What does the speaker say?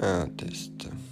a test